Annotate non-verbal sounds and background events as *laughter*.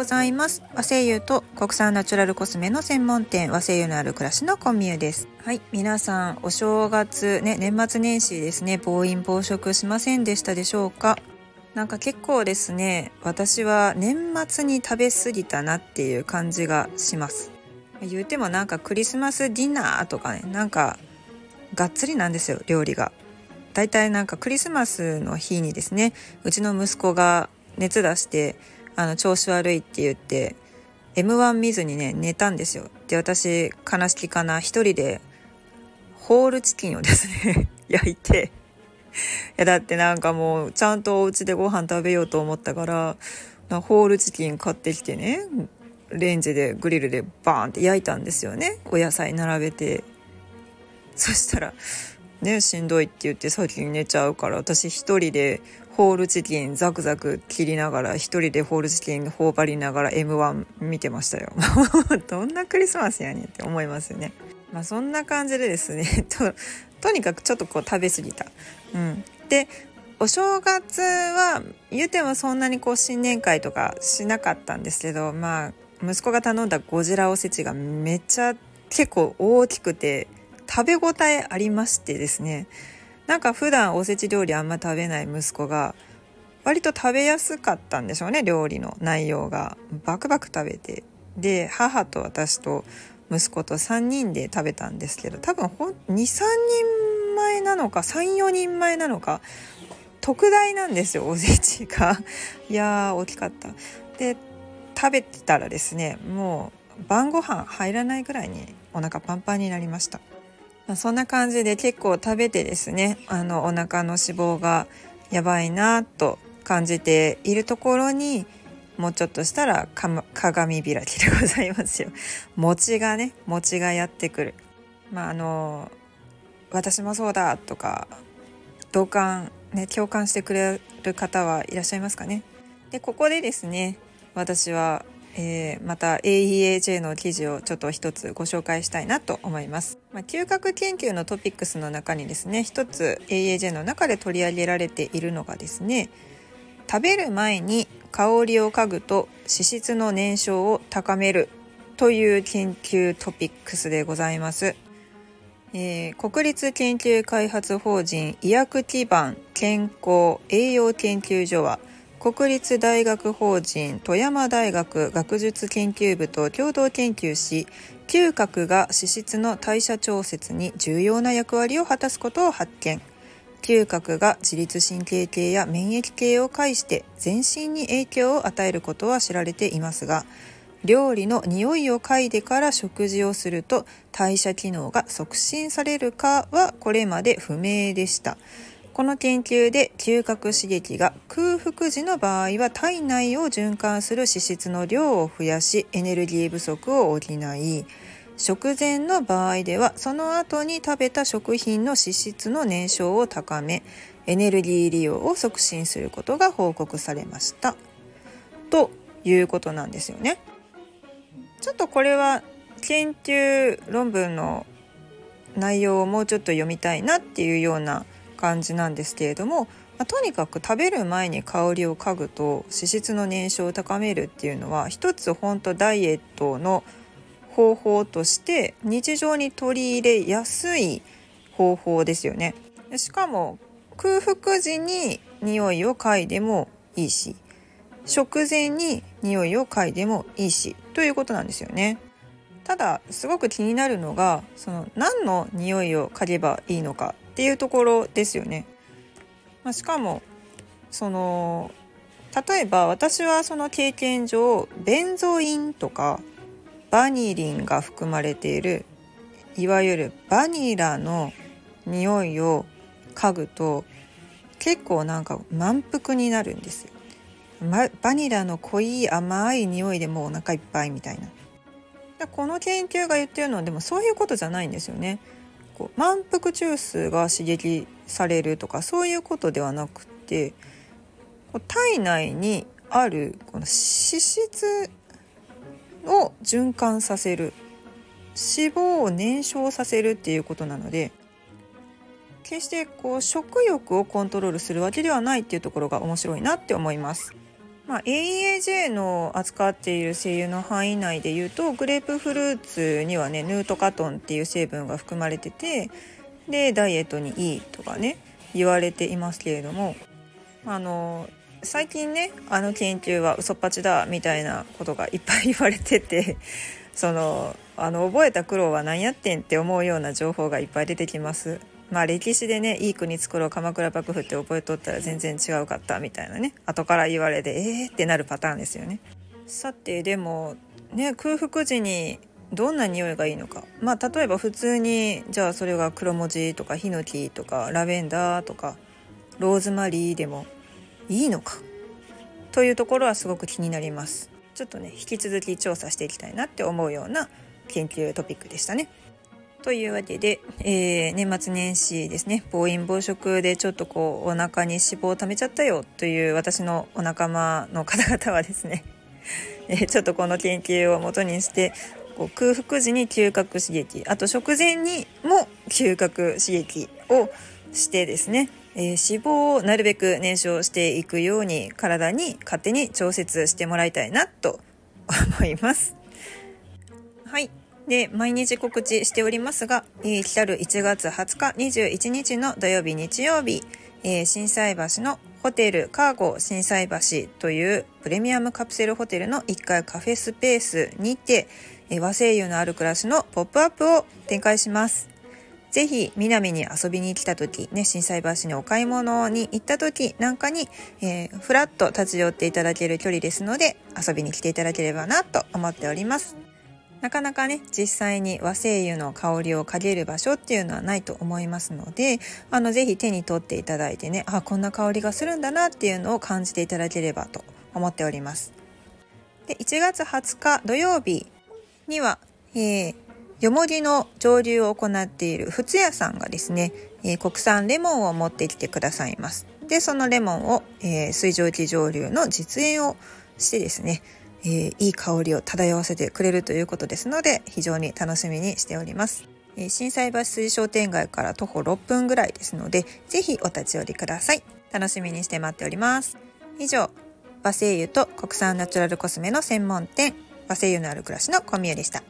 ございます。和製油と国産ナチュラルコスメの専門店和製油のある暮らしのコミュです。はい皆さんお正月ね年末年始ですね暴飲暴食しませんでしたでしょうか？なんか結構ですね私は年末に食べ過ぎたなっていう感じがします。言うてもなんかクリスマスディナーとかねなんかがっつりなんですよ料理が。だいたいなんかクリスマスの日にですねうちの息子が熱出してあの調子悪いって言って M1 見ずにね寝たんですよ。で私悲しきかな一人でホールチキンをですね *laughs* 焼いて。いやだってなんかもうちゃんとお家でご飯食べようと思ったからホールチキン買ってきてねレンジでグリルでバーンって焼いたんですよね。お野菜並べて。そしたらねしんどいって言って先に寝ちゃうから私一人でホールチキンザクザク切りながら一人でホールチキン頬張りながら M1 見てましたよ。*laughs* どんなクリスマスやねんって思いますよね。まあそんな感じでですね。*laughs* ととにかくちょっとこう食べ過ぎた。うん。でお正月は言うてもそんなにこう新年会とかしなかったんですけどまあ息子が頼んだゴジラおせちがめっちゃ結構大きくて食べ応えありましてですね。なんか普段おせち料理あんま食べない息子が割と食べやすかったんでしょうね料理の内容が。バクバク食べて。で母と私と息子と3人で食べたんですけど多分23人前なのか34人前なのか特大なんですよおせちが。*laughs* いやー大きかった。で食べてたらですねもう晩ご飯入らないぐらいにお腹パンパンになりました。まあ、そんな感じで結構食べてですねあのお腹の脂肪がやばいなと感じているところにもうちょっとしたら鏡開きでございますよ。*laughs* 餅がね餅がやってくる。まああの私もそうだとか同感ね共感してくれる方はいらっしゃいますかね。でここでですね私はえー、また AEAJ の記事をちょっと一つご紹介したいなと思います。まあ、嗅覚研究のトピックスの中にですね一つ AEAJ の中で取り上げられているのがですね食べる前に香りを嗅ぐと脂質の燃焼を高めるという研究トピックスでございます。えー、国立研究開発法人医薬基盤健康栄養研究所は国立大学法人富山大学学術研究部と共同研究し嗅覚が脂質の代謝調節に重要な役割を果たすことを発見嗅覚が自律神経系や免疫系を介して全身に影響を与えることは知られていますが料理の匂いを嗅いでから食事をすると代謝機能が促進されるかはこれまで不明でした。この研究で嗅覚刺激が空腹時の場合は体内を循環する脂質の量を増やしエネルギー不足を補い食前の場合ではその後に食べた食品の脂質の燃焼を高めエネルギー利用を促進することが報告されましたということなんですよね。ちょっとこれは研究論文の内容をもうちょっと読みたいなっていうような感じなんですけれども、まあ、とにかく食べる前に香りを嗅ぐと脂質の燃焼を高めるっていうのは一つ本当ダイエットの方法として日常に取り入れやすい方法ですよね。しかも空腹時に匂いを嗅いでもいいし食前に匂いを嗅いでもいいしということなんですよね。ただすごく気になるのがその何の匂いを嗅げばいいのかっていうところですよね。まあ、しかもその例えば私はその経験上ベンゾインとかバニリンが含まれているいわゆるバニラの匂いを嗅ぐと結構なんか満腹になるんですよ。バニラの濃い甘い匂いでもうお腹いっぱいみたいな。この研究が言ってるのはでもそういうことじゃないんですよね。こう満腹中枢が刺激されるとかそういうことではなくて体内にあるこの脂質を循環させる脂肪を燃焼させるっていうことなので決してこう食欲をコントロールするわけではないっていうところが面白いなって思います。まあ、AEAJ の扱っている精油の範囲内でいうとグレープフルーツにはねヌートカトンっていう成分が含まれててでダイエットにいいとかね言われていますけれどもあの最近ねあの研究は嘘っぱちだみたいなことがいっぱい言われててそのあの覚えた苦労は何やってんって思うような情報がいっぱい出てきます。まあ歴史でねいい国作ろう鎌倉幕府って覚えとったら全然違うかったみたいなね後から言われてえー？ってなるパターンですよね。さてでもね空腹時にどんな匂いがいいのかまあ例えば普通にじゃあそれが黒文字とかヒノキとかラベンダーとかローズマリーでもいいのかというところはすごく気になります。ちょっとね引き続き調査していきたいなって思うような研究トピックでしたね。というわけで、えー、年末年始ですね暴飲暴食でちょっとこうお腹に脂肪を溜めちゃったよという私のお仲間の方々はですね、*laughs* ちょっとこの研究をもとにしてこう空腹時に嗅覚刺激あと食前にも嗅覚刺激をしてですね、えー、脂肪をなるべく燃焼していくように体に勝手に調節してもらいたいなと思います。はいで、毎日告知しておりますが、えー、来る1月20日21日の土曜日日曜日、えー、震災橋のホテルカーゴ震災橋というプレミアムカプセルホテルの1階カフェスペースにて、えー、和声優のある暮らしのポップアップを展開します。ぜひ南に遊びに来た時、ね、震災橋にお買い物に行った時なんかに、えー、ふらっと立ち寄っていただける距離ですので遊びに来ていただければなと思っております。なかなかね実際に和精油の香りを嗅げる場所っていうのはないと思いますのであのぜひ手に取っていただいてねあこんな香りがするんだなっていうのを感じていただければと思っております。で1月20日土曜日には、えー、よもぎの蒸留を行っているふつやさんがですね、えー、国産レモンを持ってきてくださいます。でそのレモンを、えー、水蒸気蒸留の実演をしてですねえー、いい香りを漂わせてくれるということですので非常に楽しみにしております。えー、震災橋水商店街から徒歩6分ぐらいですのでぜひお立ち寄りください。楽しみにして待っております。以上和製油と国産ナチュラルコスメの専門店和製油のある暮らしのコミュでした。